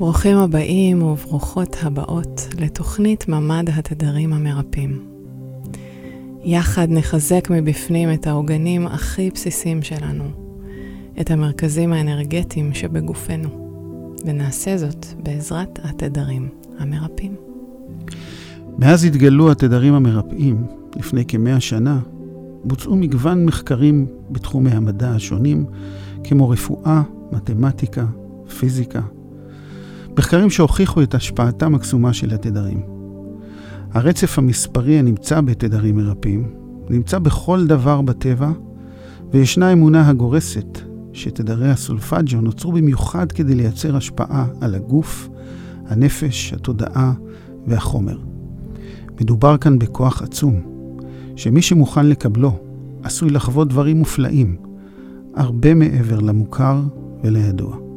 ברוכים הבאים וברוכות הבאות לתוכנית ממד התדרים המרפאים. יחד נחזק מבפנים את העוגנים הכי בסיסיים שלנו, את המרכזים האנרגטיים שבגופנו, ונעשה זאת בעזרת התדרים המרפאים. מאז התגלו התדרים המרפאים, לפני כמאה שנה, בוצעו מגוון מחקרים בתחומי המדע השונים, כמו רפואה, מתמטיקה, פיזיקה. מחקרים שהוכיחו את השפעתם הקסומה של התדרים. הרצף המספרי הנמצא בתדרים מרפאים נמצא בכל דבר בטבע, וישנה אמונה הגורסת שתדרי הסולפג'ו נוצרו במיוחד כדי לייצר השפעה על הגוף, הנפש, התודעה והחומר. מדובר כאן בכוח עצום, שמי שמוכן לקבלו עשוי לחוות דברים מופלאים, הרבה מעבר למוכר ולידוע.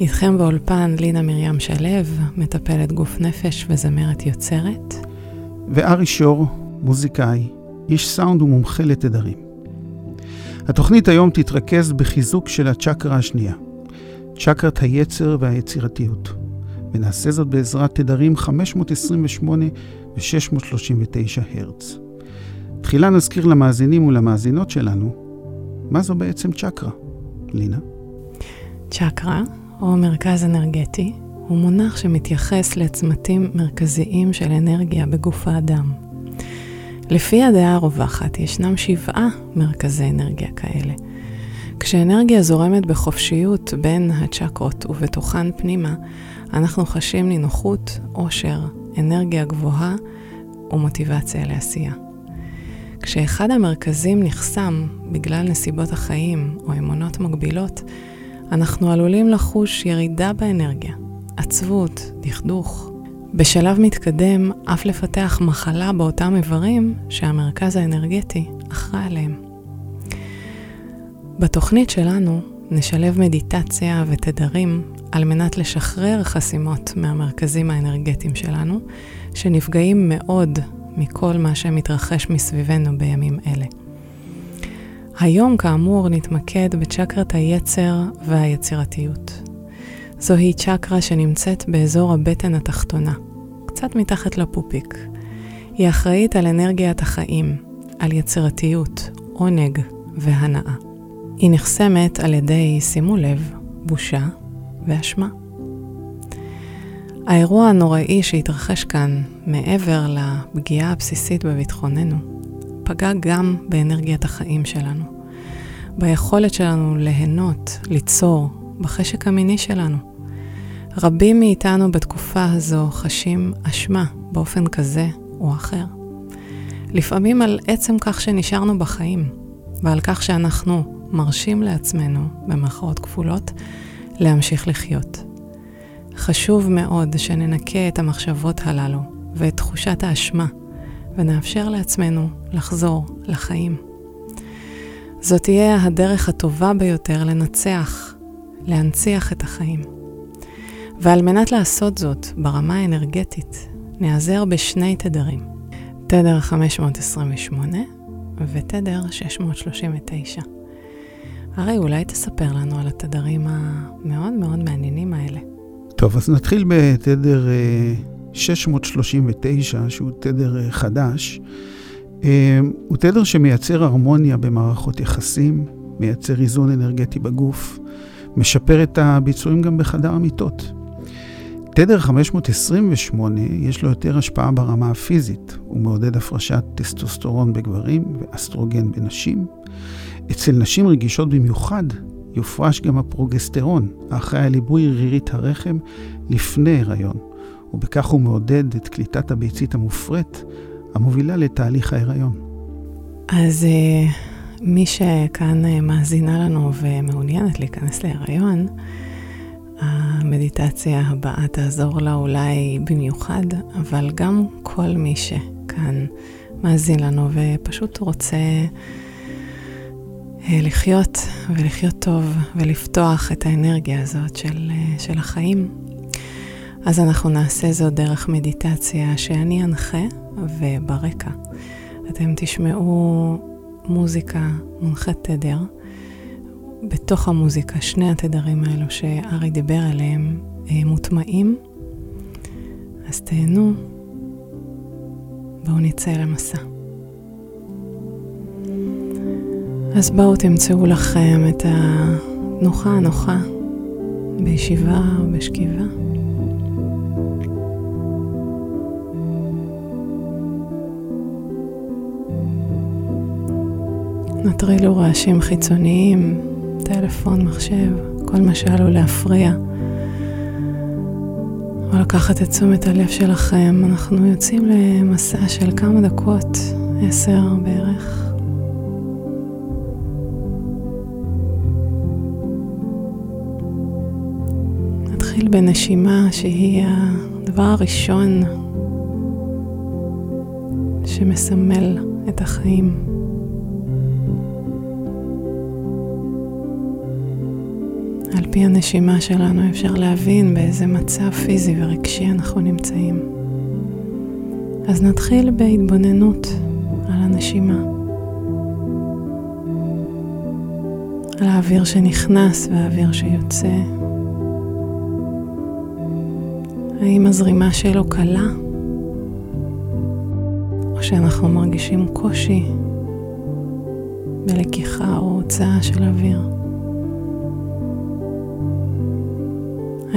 איתכם באולפן לינה מרים שלו, מטפלת גוף נפש וזמרת יוצרת. וארי שור, מוזיקאי, איש סאונד ומומחה לתדרים. התוכנית היום תתרכז בחיזוק של הצ'קרה השנייה, צ'קרת היצר והיצירתיות, ונעשה זאת בעזרת תדרים 528 ו-639 הרץ. תחילה נזכיר למאזינים ולמאזינות שלנו, מה זו בעצם צ'קרה? לינה? צ'קרה, או מרכז אנרגטי, הוא מונח שמתייחס לצמתים מרכזיים של אנרגיה בגוף האדם. לפי הדעה הרווחת, ישנם שבעה מרכזי אנרגיה כאלה. כשאנרגיה זורמת בחופשיות בין הצ'קרות ובתוכן פנימה, אנחנו חשים נינוחות, עושר, אנרגיה גבוהה ומוטיבציה לעשייה. כשאחד המרכזים נחסם בגלל נסיבות החיים או אמונות מגבילות, אנחנו עלולים לחוש ירידה באנרגיה, עצבות, דכדוך. בשלב מתקדם, אף לפתח מחלה באותם איברים שהמרכז האנרגטי אחראי עליהם. בתוכנית שלנו נשלב מדיטציה ותדרים על מנת לשחרר חסימות מהמרכזים האנרגטיים שלנו, שנפגעים מאוד מכל מה שמתרחש מסביבנו בימים אלה. היום, כאמור, נתמקד בצ'קרת היצר והיצירתיות. זוהי צ'קרה שנמצאת באזור הבטן התחתונה, קצת מתחת לפופיק. היא אחראית על אנרגיית החיים, על יצירתיות, עונג והנאה. היא נחסמת על ידי, שימו לב, בושה ואשמה. האירוע הנוראי שהתרחש כאן, מעבר לפגיעה הבסיסית בביטחוננו, פגע גם באנרגיית החיים שלנו, ביכולת שלנו ליהנות, ליצור, בחשק המיני שלנו. רבים מאיתנו בתקופה הזו חשים אשמה באופן כזה או אחר. לפעמים על עצם כך שנשארנו בחיים, ועל כך שאנחנו מרשים לעצמנו, במרכאות כפולות, להמשיך לחיות. חשוב מאוד שננקה את המחשבות הללו ואת תחושת האשמה, ונאפשר לעצמנו לחזור לחיים. זאת תהיה הדרך הטובה ביותר לנצח, להנציח את החיים. ועל מנת לעשות זאת ברמה האנרגטית, נעזר בשני תדרים, תדר 528 ותדר 639. הרי אולי תספר לנו על התדרים המאוד מאוד מעניינים האלה. טוב, אז נתחיל בתדר 639, אה, שהוא תדר אה, חדש. אה, הוא תדר שמייצר הרמוניה במערכות יחסים, מייצר איזון אנרגטי בגוף, משפר את הביצועים גם בחדר המיטות. תדר 528 יש לו יותר השפעה ברמה הפיזית, הוא מעודד הפרשת טסטוסטרון בגברים ואסטרוגן בנשים. אצל נשים רגישות במיוחד יופרש גם הפרוגסטרון, האחראי על עיבוי רירית הרחם לפני הריון, ובכך הוא מעודד את קליטת הביצית המופרית, המובילה לתהליך ההיריון. אז uh, מי שכאן uh, מאזינה לנו ומעוניינת להיכנס להיריון, המדיטציה הבאה תעזור לה אולי במיוחד, אבל גם כל מי שכאן מאזין לנו ופשוט רוצה אה, לחיות ולחיות טוב ולפתוח את האנרגיה הזאת של, אה, של החיים. אז אנחנו נעשה זאת דרך מדיטציה שאני אנחה, וברקע אתם תשמעו מוזיקה מונחת תדר. בתוך המוזיקה, שני התדרים האלו שארי דיבר עליהם, אה, מוטמעים. אז תהנו, בואו נצא למסע. אז בואו תמצאו לכם את התנוחה הנוחה בישיבה או בשכיבה. נטרילו רעשים חיצוניים, טלפון, מחשב, כל מה שעלול להפריע. או לקחת את תשומת הלב שלכם, אנחנו יוצאים למסע של כמה דקות, עשר בערך. נתחיל בנשימה שהיא הדבר הראשון שמסמל את החיים. על פי הנשימה שלנו אפשר להבין באיזה מצב פיזי ורגשי אנחנו נמצאים. אז נתחיל בהתבוננות על הנשימה. על האוויר שנכנס והאוויר שיוצא. האם הזרימה שלו קלה? או שאנחנו מרגישים קושי בלקיחה או הוצאה של אוויר?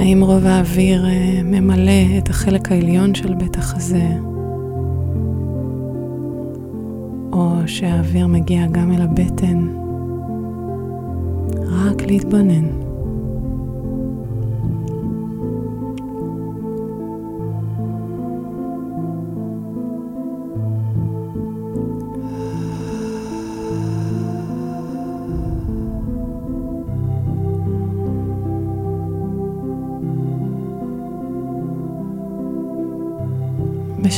האם רוב האוויר אה, ממלא את החלק העליון של בית החזה, או שהאוויר מגיע גם אל הבטן? רק להתבונן.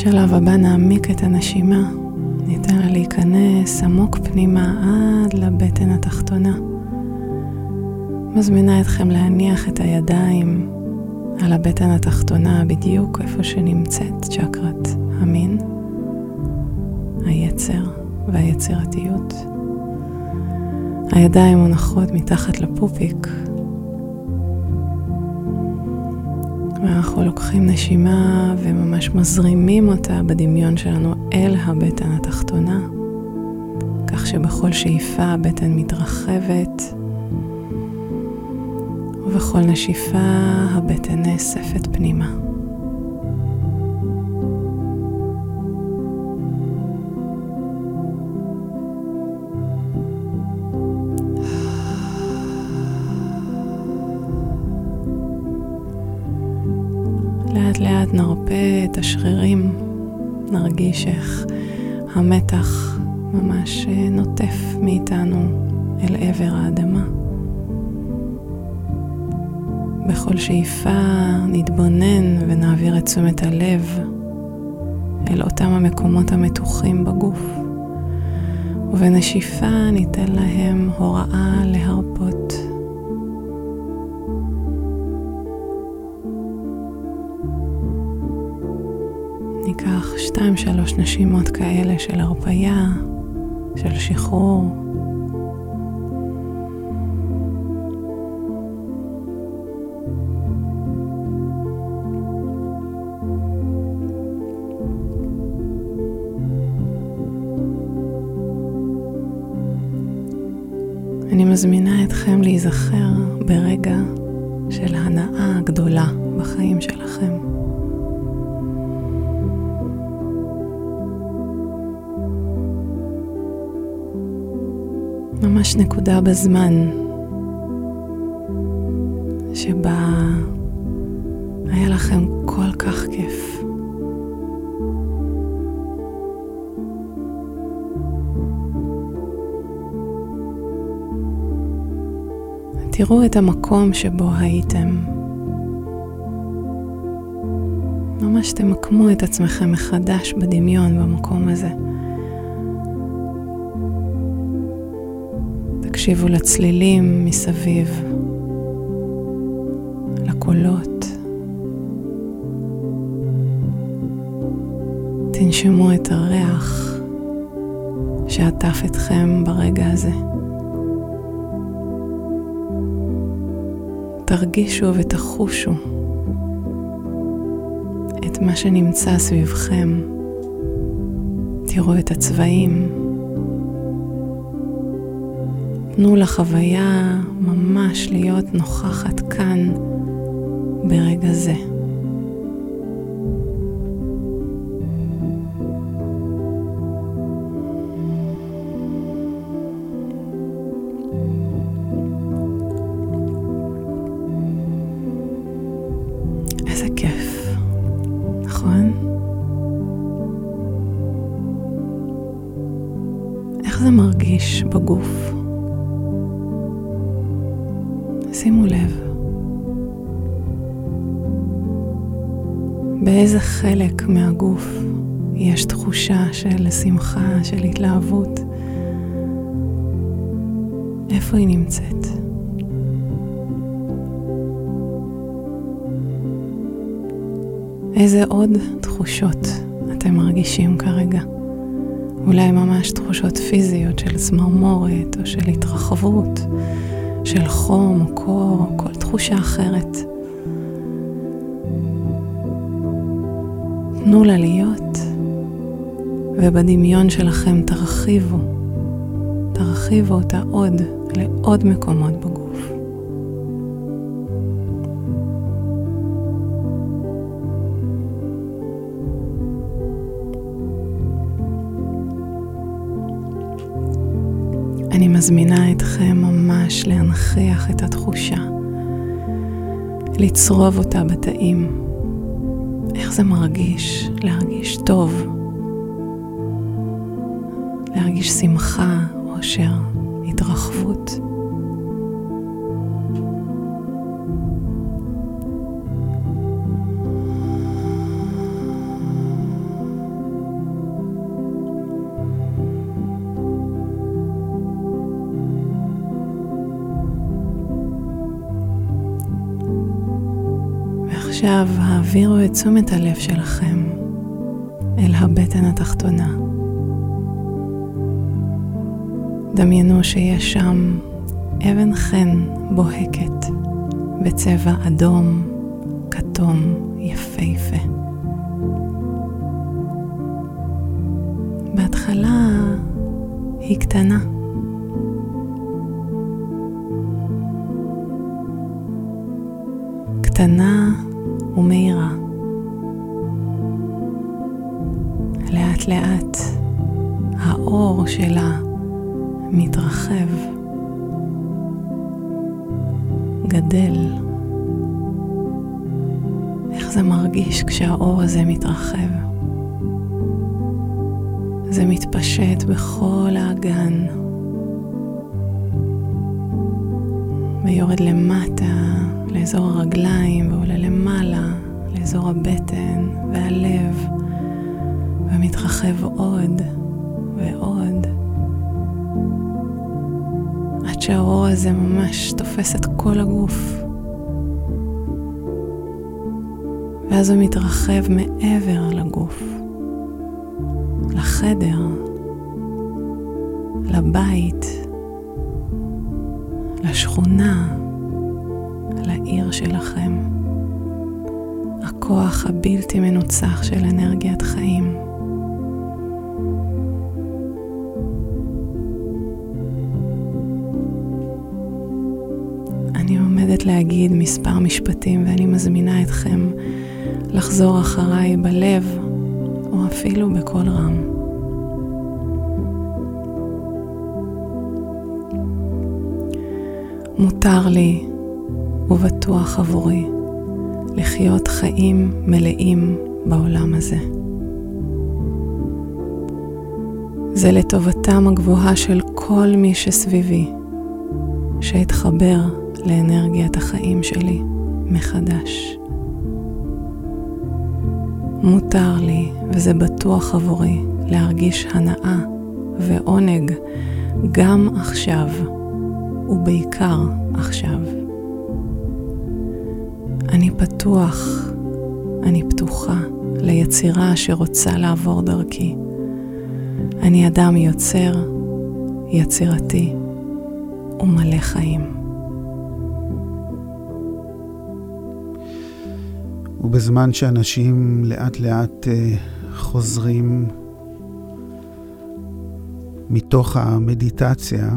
בשלב הבא נעמיק את הנשימה, ניתן לה להיכנס עמוק פנימה עד לבטן התחתונה. מזמינה אתכם להניח את הידיים על הבטן התחתונה, בדיוק איפה שנמצאת צ'קרת המין, היצר והיצירתיות. הידיים מונחות מתחת לפופיק, ואנחנו לוקחים נשימה וממש מזרימים אותה בדמיון שלנו אל הבטן התחתונה, כך שבכל שאיפה הבטן מתרחבת, ובכל נשיפה הבטן נאספת פנימה. לאט לאט נרפה את השרירים, נרגיש איך המתח ממש אה, נוטף מאיתנו אל עבר האדמה. בכל שאיפה נתבונן ונעביר את תשומת הלב אל אותם המקומות המתוחים בגוף, ובנשיפה ניתן להם הוראה להרפות. ניקח שתיים שלוש נשימות כאלה של הרפייה, של שחרור. אני מזמינה אתכם להיזכר ברגע של הנאה גדולה בחיים שלכם. ממש נקודה בזמן שבה היה לכם כל כך כיף. תראו את המקום שבו הייתם. ממש תמקמו את עצמכם מחדש בדמיון במקום הזה. תקשיבו לצלילים מסביב, לקולות. תנשמו את הריח שעטף אתכם ברגע הזה. תרגישו ותחושו את מה שנמצא סביבכם. תראו את הצבעים. תנו לחוויה ממש להיות נוכחת כאן ברגע זה. זה מרגיש בגוף? שימו לב. באיזה חלק מהגוף יש תחושה של שמחה, של התלהבות? איפה היא נמצאת? איזה עוד תחושות אתם מרגישים כרגע? אולי ממש תחושות פיזיות של צמרמורת או של התרחבות, של חום או קור או כל תחושה אחרת. תנו לה להיות, ובדמיון שלכם תרחיבו, תרחיבו אותה עוד לעוד מקומות בגוף. מזמינה אתכם ממש להנכיח את התחושה, לצרוב אותה בתאים. איך זה מרגיש להרגיש טוב, להרגיש שמחה, אושר, התרחבות. עכשיו העבירו את תשומת הלב שלכם אל הבטן התחתונה. דמיינו שיש שם אבן חן בוהקת בצבע אדום, כתום, יפהפה. בהתחלה היא קטנה. קטנה ומהירה. לאט לאט האור שלה מתרחב, גדל. איך זה מרגיש כשהאור הזה מתרחב? זה מתפשט בכל האגן ויורד למטה לאזור הרגליים ועולה למעלה, לאזור הבטן והלב, ומתרחב עוד ועוד, עד שהאור הזה ממש תופס את כל הגוף. ואז הוא מתרחב מעבר לגוף, לחדר, לבית, לשכונה, לעיר שלכם. הכוח הבלתי מנוצח של אנרגיית חיים. אני עומדת להגיד מספר משפטים ואני מזמינה אתכם לחזור אחריי בלב או אפילו בקול רם. מותר לי ובטוח עבורי לחיות חיים מלאים בעולם הזה. זה לטובתם הגבוהה של כל מי שסביבי, שאתחבר לאנרגיית החיים שלי מחדש. מותר לי, וזה בטוח עבורי, להרגיש הנאה ועונג גם עכשיו, ובעיקר עכשיו. אני פתוח, אני פתוחה ליצירה שרוצה לעבור דרכי. אני אדם יוצר, יצירתי ומלא חיים. ובזמן שאנשים לאט לאט אה, חוזרים מתוך המדיטציה,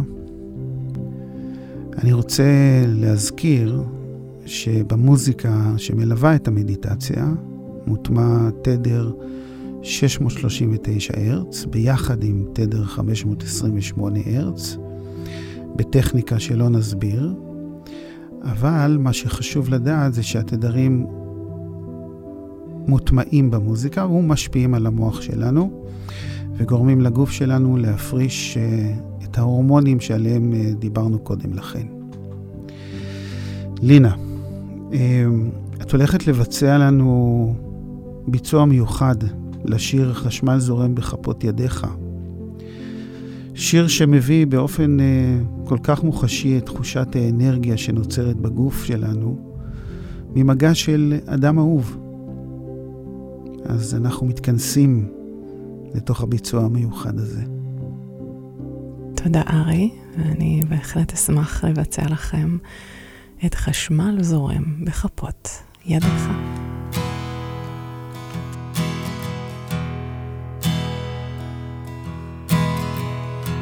אני רוצה להזכיר שבמוזיקה שמלווה את המדיטציה מוטמע תדר 639 הרץ, ביחד עם תדר 528 הרץ, בטכניקה שלא נסביר, אבל מה שחשוב לדעת זה שהתדרים מוטמעים במוזיקה ומשפיעים על המוח שלנו, וגורמים לגוף שלנו להפריש אה, ההורמונים שעליהם אה, דיברנו קודם לכן. לינה, אה, את הולכת לבצע לנו ביצוע מיוחד לשיר חשמל זורם בכפות ידיך. שיר שמביא באופן uh, כל כך מוחשי את תחושת האנרגיה שנוצרת בגוף שלנו ממגע של אדם אהוב. אז אנחנו מתכנסים לתוך הביצוע המיוחד הזה. תודה, ארי, ואני בהחלט אשמח לבצע לכם את חשמל זורם בכפות ידיך.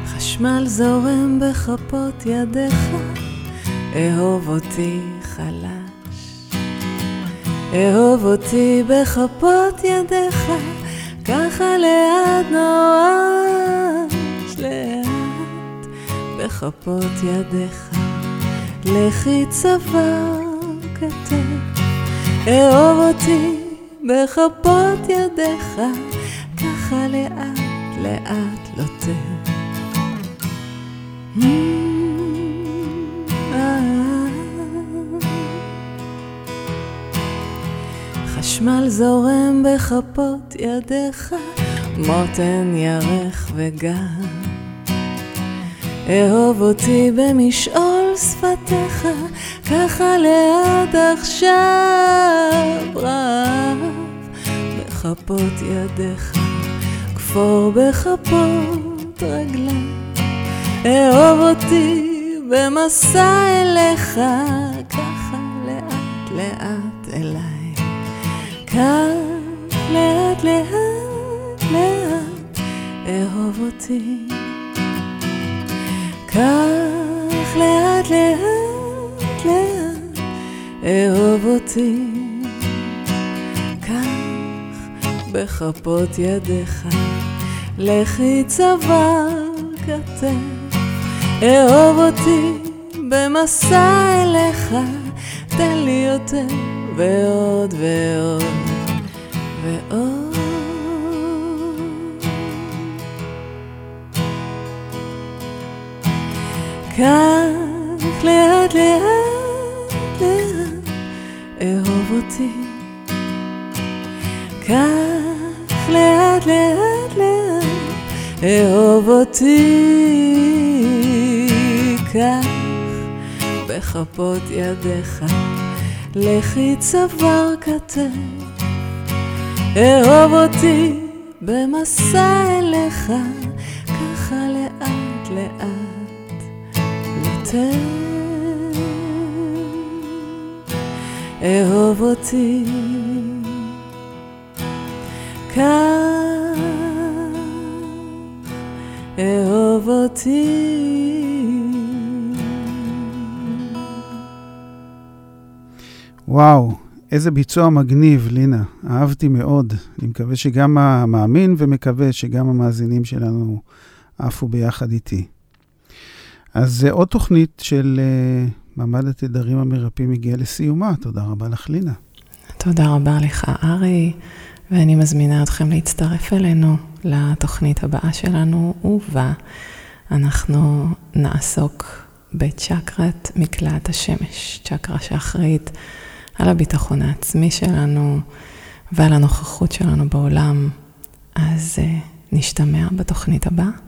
חשמל זורם בכפות ידיך, אהוב אותי חלש. אהוב אותי בכפות ידיך, ככה לאט נואש, לאט בכפות ידיך, לכי צבא כתף. אהוב אותי בכפות ידיך, ככה לאט לאט לוטף. חשמל זורם בכפות ידיך, מותן ירך וגן. אהוב אותי במשעול שפתיך, ככה לאט עכשיו רב. בכפות ידיך, כפור בכפות רגליי. אהוב אותי במסע אליך, ככה לאט לאט אליי. כך לאט לאט לאט אהוב אותי. כך לאט לאט לאט אהוב אותי. כך בכפות ידיך, לכי צוואר כתף. אהוב אותי במסע אליך, תן לי יותר ועוד ועוד ועוד. כך לאט לאט לאט אהוב אותי. כך לאט לאט לאט אהוב אותי. כך בכפות ידיך, לכי צוואר כתף, אהוב אותי במסע אליך, אהוב אותי כך, אהוב אותי וואו, איזה ביצוע מגניב, לינה. אהבתי מאוד. אני מקווה שגם המאמין ומקווה שגם המאזינים שלנו עפו ביחד איתי. אז עוד תוכנית של uh, מעמד התדרים המרפאים הגיעה לסיומה. תודה רבה לך, לינה. תודה רבה לך, ארי, ואני מזמינה אתכם להצטרף אלינו לתוכנית הבאה שלנו, ובה אנחנו נעסוק בצ'קרת מקלעת השמש, צ'קרה שאחראית על הביטחון העצמי שלנו ועל הנוכחות שלנו בעולם. אז uh, נשתמע בתוכנית הבאה.